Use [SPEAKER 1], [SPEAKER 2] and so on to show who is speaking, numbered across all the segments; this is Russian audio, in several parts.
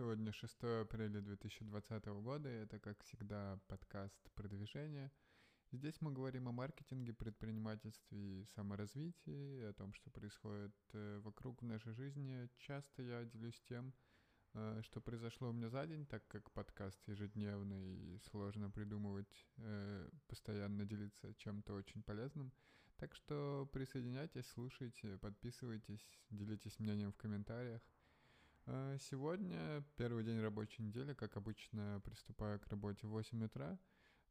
[SPEAKER 1] Сегодня 6 апреля 2020 года, и это, как всегда, подкаст «Продвижение». Здесь мы говорим о маркетинге, предпринимательстве и саморазвитии, о том, что происходит э, вокруг в нашей жизни. Часто я делюсь тем, э, что произошло у меня за день, так как подкаст ежедневный и сложно придумывать, э, постоянно делиться чем-то очень полезным. Так что присоединяйтесь, слушайте, подписывайтесь, делитесь мнением в комментариях. А, сегодня первый день рабочей недели, как обычно, приступаю к работе в 8 утра.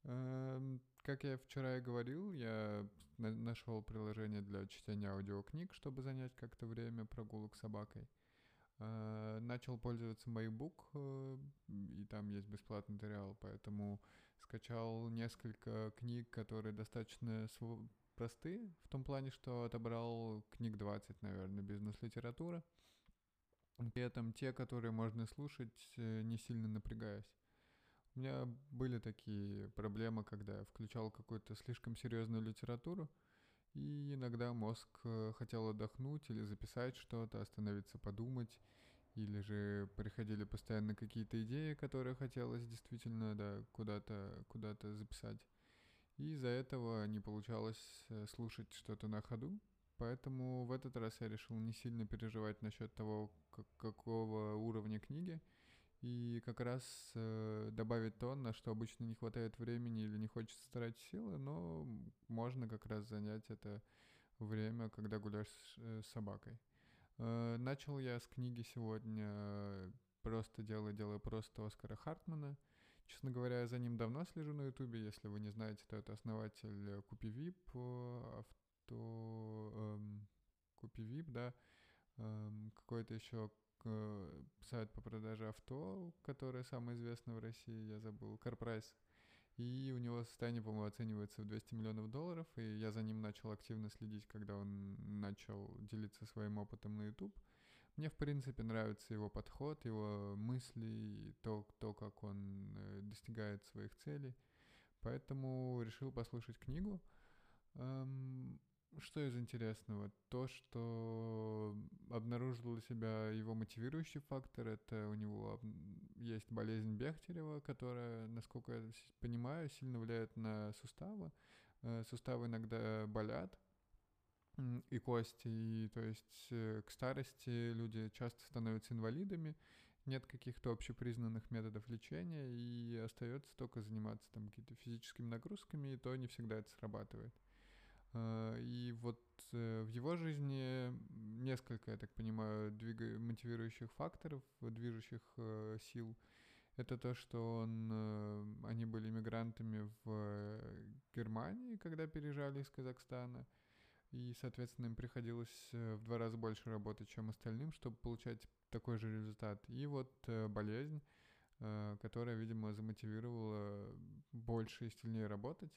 [SPEAKER 1] Эм, как я вчера и говорил, я нашел приложение для чтения аудиокниг, чтобы занять как-то время прогулок с собакой. А, начал пользоваться MyBook, э, и там есть бесплатный материал, поэтому скачал несколько книг, которые достаточно просты, в том плане, что отобрал книг 20, наверное, бизнес-литература. При этом те, которые можно слушать, э, не сильно напрягаясь. У меня были такие проблемы, когда я включал какую-то слишком серьезную литературу, и иногда мозг э, хотел отдохнуть или записать что-то, остановиться, подумать, или же приходили постоянно какие-то идеи, которые хотелось действительно да, куда-то куда записать. И из-за этого не получалось э, слушать что-то на ходу. Поэтому в этот раз я решил не сильно переживать насчет того, как, какого уровня книги, и как раз э, добавить то, на что обычно не хватает времени или не хочется тратить силы, но можно как раз занять это время, когда гуляешь с, э, с собакой. Э, начал я с книги сегодня «Просто дело, дело просто» Оскара Хартмана – Честно говоря, я за ним давно слежу на Ютубе. Если вы не знаете, то это основатель Купи Вип, авто... Эм, Купи Вип, да. Эм, какой-то еще э, сайт по продаже авто, который самый известный в России, я забыл, CarPrice. И у него состояние, по-моему, оценивается в 200 миллионов долларов, и я за ним начал активно следить, когда он начал делиться своим опытом на YouTube. Мне, в принципе, нравится его подход, его мысли, то, то как он э, достигает своих целей. Поэтому решил послушать книгу. Что из интересного? То, что обнаружил для себя его мотивирующий фактор, это у него есть болезнь Бехтерева, которая, насколько я понимаю, сильно влияет на суставы. Э, суставы иногда болят, и кости, и то есть э, к старости люди часто становятся инвалидами, нет каких-то общепризнанных методов лечения, и остается только заниматься там какими-то физическими нагрузками, и то не всегда это срабатывает. А, и вот э, в его жизни несколько, я так понимаю, двига... мотивирующих факторов, движущих э, сил. Это то, что он, они были иммигрантами в Германии, когда переезжали из Казахстана – и, соответственно, им приходилось э, в два раза больше работать, чем остальным, чтобы получать такой же результат. И вот э, болезнь, э, которая, видимо, замотивировала больше и сильнее работать.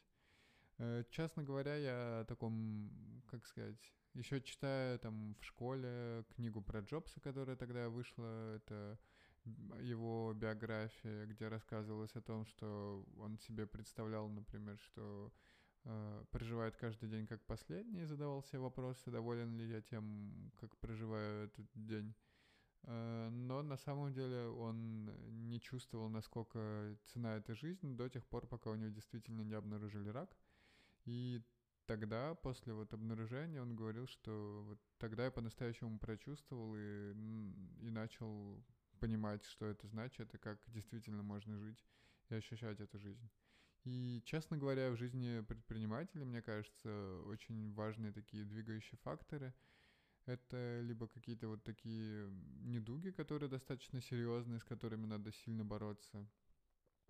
[SPEAKER 1] Честно говоря, я о таком, как сказать, еще читаю там в школе книгу про Джобса, которая тогда вышла, это его биография, где рассказывалось о том, что он себе представлял, например, что э, проживает каждый день как последний, задавал себе вопросы, доволен ли я тем, как проживаю этот день. Э, но на самом деле он не чувствовал, насколько цена эта жизнь до тех пор, пока у него действительно не обнаружили рак. И тогда, после вот обнаружения, он говорил, что вот тогда я по-настоящему прочувствовал и, и начал понимать, что это значит и как действительно можно жить и ощущать эту жизнь. И, честно говоря, в жизни предпринимателя, мне кажется, очень важные такие двигающие факторы. Это либо какие-то вот такие недуги, которые достаточно серьезные, с которыми надо сильно бороться,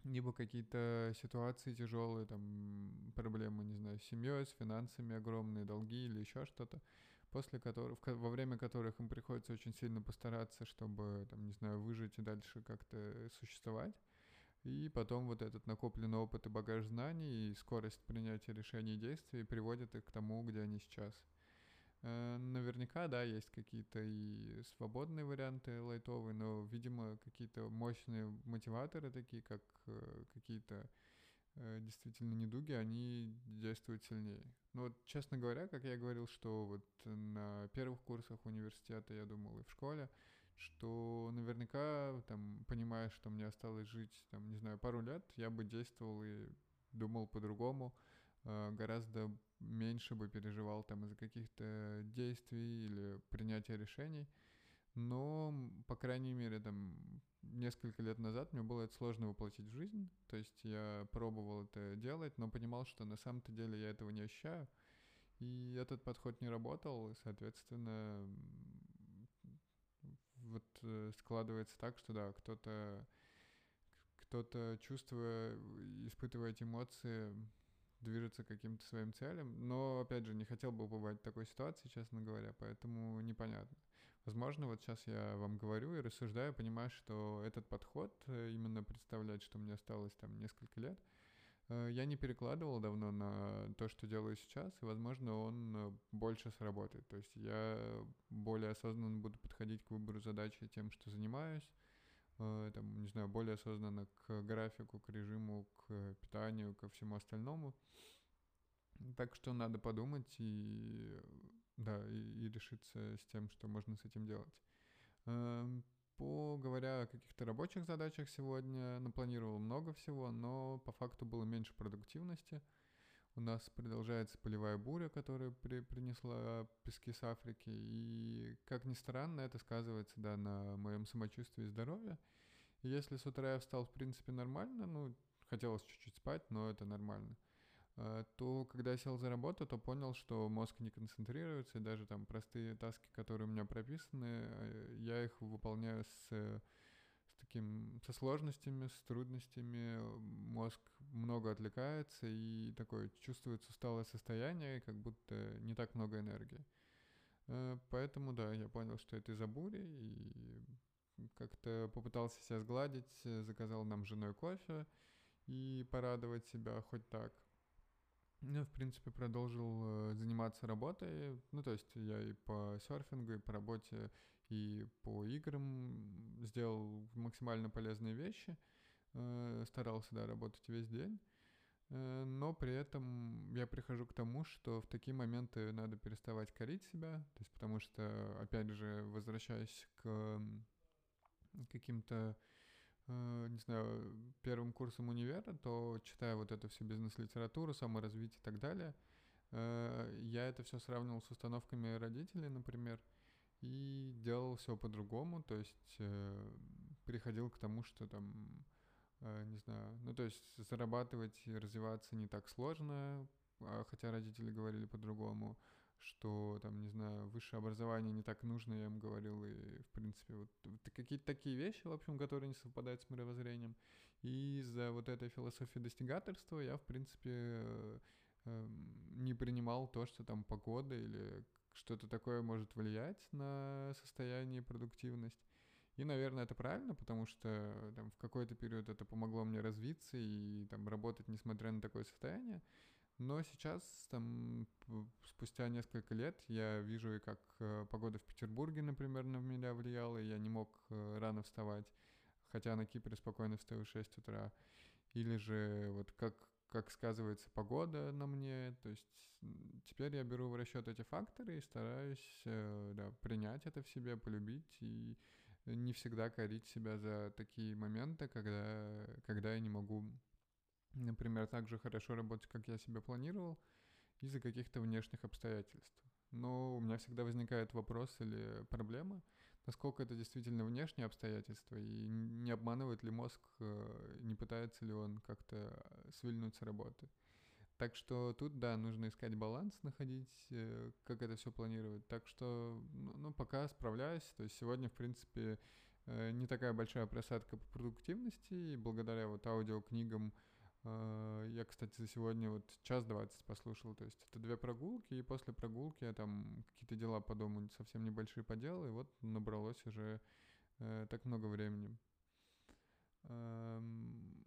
[SPEAKER 1] либо какие-то ситуации тяжелые, там проблемы, не знаю, с семьей, с финансами, огромные долги или еще что-то, после которых, во время которых им приходится очень сильно постараться, чтобы, там, не знаю, выжить и дальше как-то существовать. И потом вот этот накопленный опыт и багаж знаний и скорость принятия решений и действий приводят их к тому, где они сейчас. Э, наверняка, да, есть какие-то и свободные варианты лайтовые, но, видимо, какие-то мощные мотиваторы, такие как э, какие-то э, действительно недуги, они действуют сильнее. Ну вот, честно говоря, как я говорил, что вот на первых курсах университета, я думал, и в школе, что наверняка, там, понимая, что мне осталось жить, там, не знаю, пару лет, я бы действовал и думал по-другому, гораздо меньше бы переживал там из-за каких-то действий или принятия решений. Но, по крайней мере, там несколько лет назад мне было это сложно воплотить в жизнь. То есть я пробовал это делать, но понимал, что на самом-то деле я этого не ощущаю. И этот подход не работал, и, соответственно, вот э, складывается так, что да, кто-то кто-то, чувствуя, испытывая эти эмоции, движется к каким-то своим целям. Но, опять же, не хотел бы бывать в такой ситуации, честно говоря, поэтому непонятно. Возможно, вот сейчас я вам говорю и рассуждаю, понимаю, что этот подход э, именно представляет, что мне осталось там несколько лет, э, я не перекладывал давно на то, что делаю сейчас, и, возможно, он больше сработает. То есть я более осознанно буду подходить к выбору задачи тем, что занимаюсь, там, не знаю, более осознанно к графику, к режиму, к питанию, ко всему остальному. Так что надо подумать и да, и, и решиться с тем, что можно с этим делать. Эм, по говоря о каких-то рабочих задачах сегодня, напланировал много всего, но по факту было меньше продуктивности. У нас продолжается полевая буря, которая при, принесла пески с Африки. И, как ни странно, это сказывается да, на моем самочувствии и здоровье. Если с утра я встал, в принципе, нормально, ну, хотелось чуть-чуть спать, но это нормально – Э, то когда я сел за работу, то понял, что мозг не концентрируется, и даже там простые таски, которые у меня прописаны, э, я их выполняю с таким, со сложностями, с трудностями, мозг много отвлекается, и такое чувствуется усталое состояние, как будто не так много энергии. Э, поэтому, да, я понял, что это из-за бури, и как-то попытался себя сгладить, заказал нам женой кофе и порадовать себя хоть так. Ну, в принципе, продолжил э, заниматься работой. Ну, то есть я и по серфингу, и по работе, и по играм сделал максимально полезные вещи. Э, старался, да, работать весь день. Э, но при этом я прихожу к тому, что в такие моменты надо переставать корить себя. То есть потому что, опять же, возвращаясь к каким-то Э, не знаю, первым курсом универа, то читая вот эту всю бизнес-литературу, саморазвитие и так далее, я это все сравнивал с установками родителей, например, и делал все по-другому, то есть э, приходил к тому, что там, не знаю, ну то есть зарабатывать и развиваться не так сложно, а хотя родители говорили по-другому, что там, не знаю, высшее образование не так нужно, я им говорил, и, в принципе, вот, вот какие-то такие вещи, в общем, которые не совпадают с мировоззрением. И из-за вот этой философии достигаторства я, в принципе, э, эм, не принимал то, что там погода или что-то такое может влиять на состояние и продуктивность. И, наверное, это правильно, потому что там, в какой-то период это помогло мне развиться и там, работать, несмотря на такое состояние. Но сейчас, там, спустя несколько лет, я вижу как э, погода в Петербурге, например, на меня влияла, и я не мог э, рано вставать, хотя на Кипре спокойно встаю в 6 утра. Или же вот как, как сказывается погода на мне, то есть теперь я беру в расчет эти факторы и стараюсь э, да, принять это в себе, полюбить и не всегда корить себя за такие моменты, когда, когда я не могу например, так же хорошо работать, как я себе планировал, из-за каких-то внешних обстоятельств. Но у меня всегда возникает вопрос или проблема, насколько это действительно внешние обстоятельства, и не обманывает ли мозг, э, не пытается ли он как-то свильнуть с работы. Так что тут, да, нужно искать баланс, находить, э, как это все планировать. Так что, ну, ну, пока справляюсь. То есть сегодня, в принципе, э, не такая большая просадка по продуктивности, и благодаря вот аудиокнигам, я, кстати, за сегодня вот час двадцать послушал, то есть это две прогулки, и после прогулки я там какие-то дела по дому совсем небольшие поделал, и вот набралось уже э, так много времени. Эм,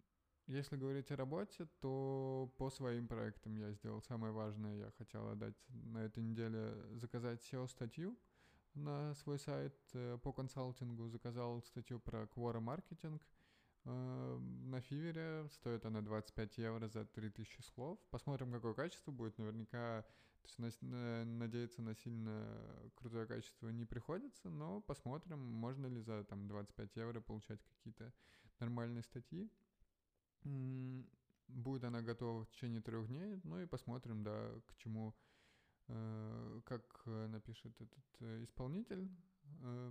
[SPEAKER 1] если говорить о работе, то по своим проектам я сделал самое важное. Я хотел отдать на этой неделе, заказать SEO-статью на свой сайт э, по консалтингу, заказал статью про Quora маркетинг – Э, на Фивере стоит она 25 евро за 3000 слов. Посмотрим, какое качество будет. Наверняка то есть надеяться на сильно крутое качество не приходится, но посмотрим, можно ли за там 25 евро получать какие-то нормальные статьи. Будет она готова в течение трех дней, ну и посмотрим, да, к чему, э, как напишет этот э, исполнитель, э,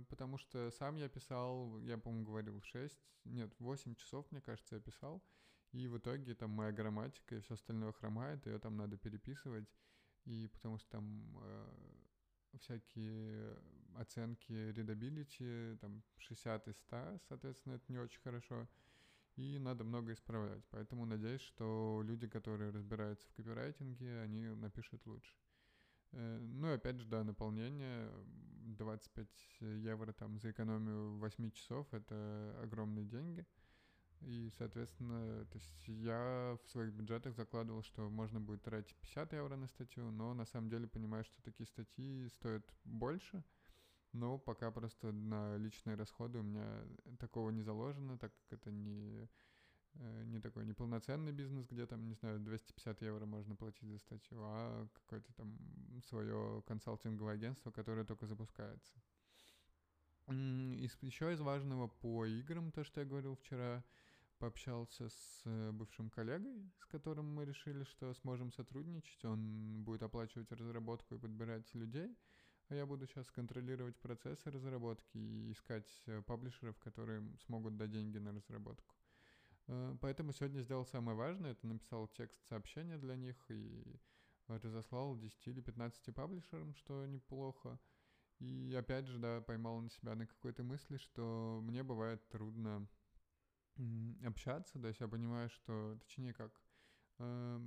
[SPEAKER 1] потому что сам я писал, я, по-моему, говорил 6, нет, 8 часов, мне кажется, я писал, и в итоге там моя грамматика и все остальное хромает, ее там надо переписывать, и потому что там э, всякие оценки readability, там 60 из 100, соответственно, это не очень хорошо, и надо много исправлять. Поэтому надеюсь, что люди, которые разбираются в копирайтинге, они напишут лучше. Э, ну и опять же, да, наполнение. 25 евро там за экономию 8 часов — это огромные деньги — и, соответственно, то есть я в своих бюджетах закладывал, что можно будет тратить 50 евро на статью, но на самом деле понимаю, что такие статьи стоят больше, но пока просто на личные расходы у меня такого не заложено, так как это не, э, не такой неполноценный бизнес, где там, не знаю, 250 евро можно платить за статью, а какое-то там свое консалтинговое агентство, которое только запускается. Из, еще из важного по играм, то, что я говорил вчера, пообщался с э, бывшим коллегой, с которым мы решили, что сможем сотрудничать. Он будет оплачивать разработку и подбирать людей, а я буду сейчас контролировать процессы разработки и искать э, паблишеров, которые смогут дать деньги на разработку. Э, поэтому сегодня сделал самое важное, это написал текст сообщения для них и разослал 10 или 15 паблишерам, что неплохо. И опять же, да, поймал на себя на какой-то мысли, что мне бывает трудно общаться, то есть я понимаю, что, точнее как, э,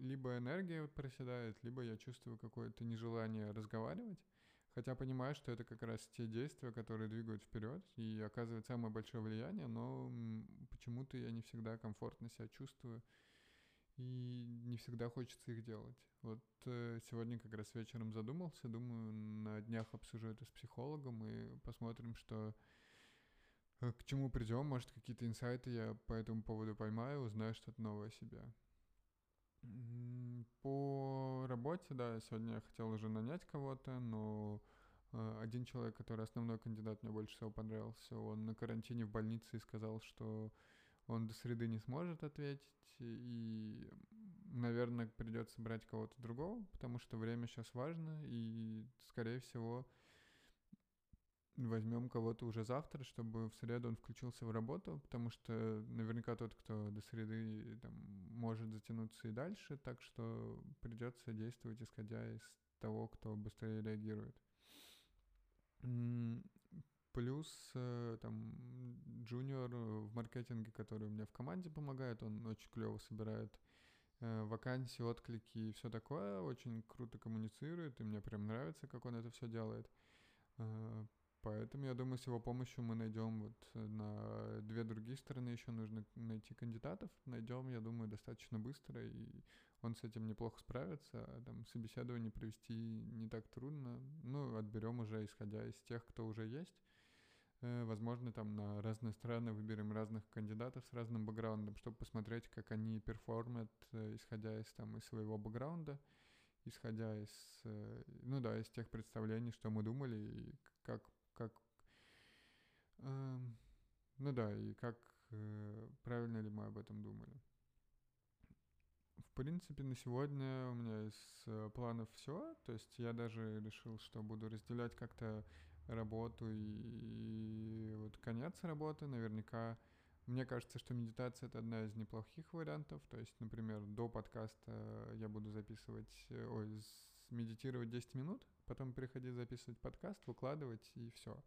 [SPEAKER 1] либо энергия проседает, либо я чувствую какое-то нежелание разговаривать, хотя понимаю, что это как раз те действия, которые двигают вперед и оказывают самое большое влияние, но почему-то я не всегда комфортно себя чувствую и не всегда хочется их делать. Вот э, сегодня как раз вечером задумался, думаю, на днях обсужу это с психологом и посмотрим, что Э, к чему придем, может, какие-то инсайты я по этому поводу поймаю, узнаю что-то новое о себе. По работе, да, сегодня я хотел уже нанять кого-то, но э, один человек, который основной кандидат, мне больше всего понравился, он на карантине в больнице и сказал, что он до среды не сможет ответить, и, наверное, придется брать кого-то другого, потому что время сейчас важно, и, скорее всего, возьмем кого-то уже завтра, чтобы в среду он включился в работу, потому что наверняка тот, кто до среды там, может затянуться и дальше, так что придется действовать исходя из того, кто быстрее реагирует. Плюс э, там джуниор в маркетинге, который у меня в команде помогает, он очень клево собирает э, вакансии, отклики и все такое, очень круто коммуницирует, и мне прям нравится, как он это все делает. Э, Поэтому, я думаю, с его помощью мы найдем вот на две другие стороны еще нужно найти кандидатов. Найдем, я думаю, достаточно быстро, и он с этим неплохо справится. А там собеседование провести не так трудно. Ну, отберем уже, исходя из тех, кто уже есть. Э, возможно, там на разные страны выберем разных кандидатов с разным бэкграундом, чтобы посмотреть, как они перформят, э, исходя из там из своего бэкграунда исходя из, э, ну да, из тех представлений, что мы думали, и как как... Э, ну да, и как э, правильно ли мы об этом думали. В принципе, на сегодня у меня из э, планов все. То есть я даже решил, что буду разделять как-то работу и, и вот конец работы. Наверняка мне кажется, что медитация это одна из неплохих вариантов. То есть, например, до подкаста я буду записывать, э, ой, медитировать 10 минут, потом переходить записывать подкаст, выкладывать и все.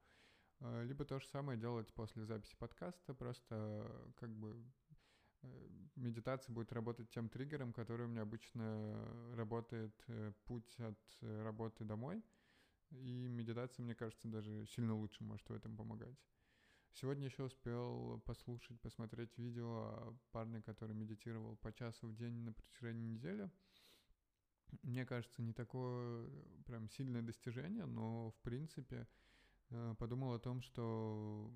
[SPEAKER 1] А, либо то же самое делать после записи подкаста, просто как бы э, медитация будет работать тем триггером, который у меня обычно работает э, путь от э, работы домой. И медитация, мне кажется, даже сильно лучше может в этом помогать. Сегодня еще успел послушать, посмотреть видео парня, который медитировал по часу в день на протяжении недели мне кажется, не такое прям сильное достижение, но в принципе э, подумал о том, что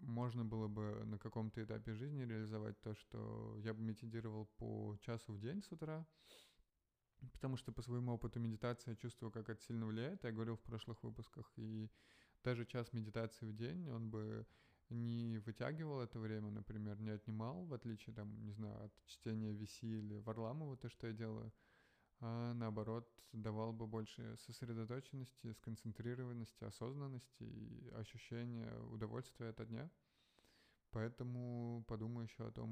[SPEAKER 1] можно было бы на каком-то этапе жизни реализовать то, что я бы медитировал по часу в день с утра, потому что по своему опыту медитации я чувствую, как это сильно влияет. Я говорил в прошлых выпусках, и даже час медитации в день, он бы не вытягивал это время, например, не отнимал, в отличие, там, не знаю, от чтения Виси или Варламова, то, что я делаю, а наоборот давал бы больше сосредоточенности, сконцентрированности, осознанности и ощущения удовольствия от дня. Поэтому подумаю еще о том,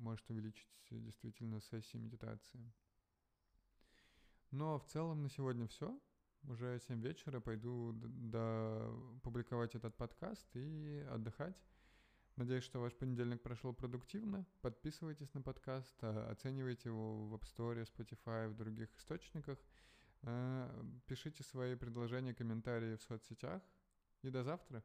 [SPEAKER 1] может увеличить действительно сессии медитации. А в целом на сегодня все. Уже 7 вечера пойду до публиковать этот подкаст и отдыхать. Надеюсь, что ваш понедельник прошел продуктивно. Подписывайтесь на подкаст, а, оценивайте его в App Store, Spotify, в других источниках. А, пишите свои предложения, комментарии в соцсетях. И до завтра.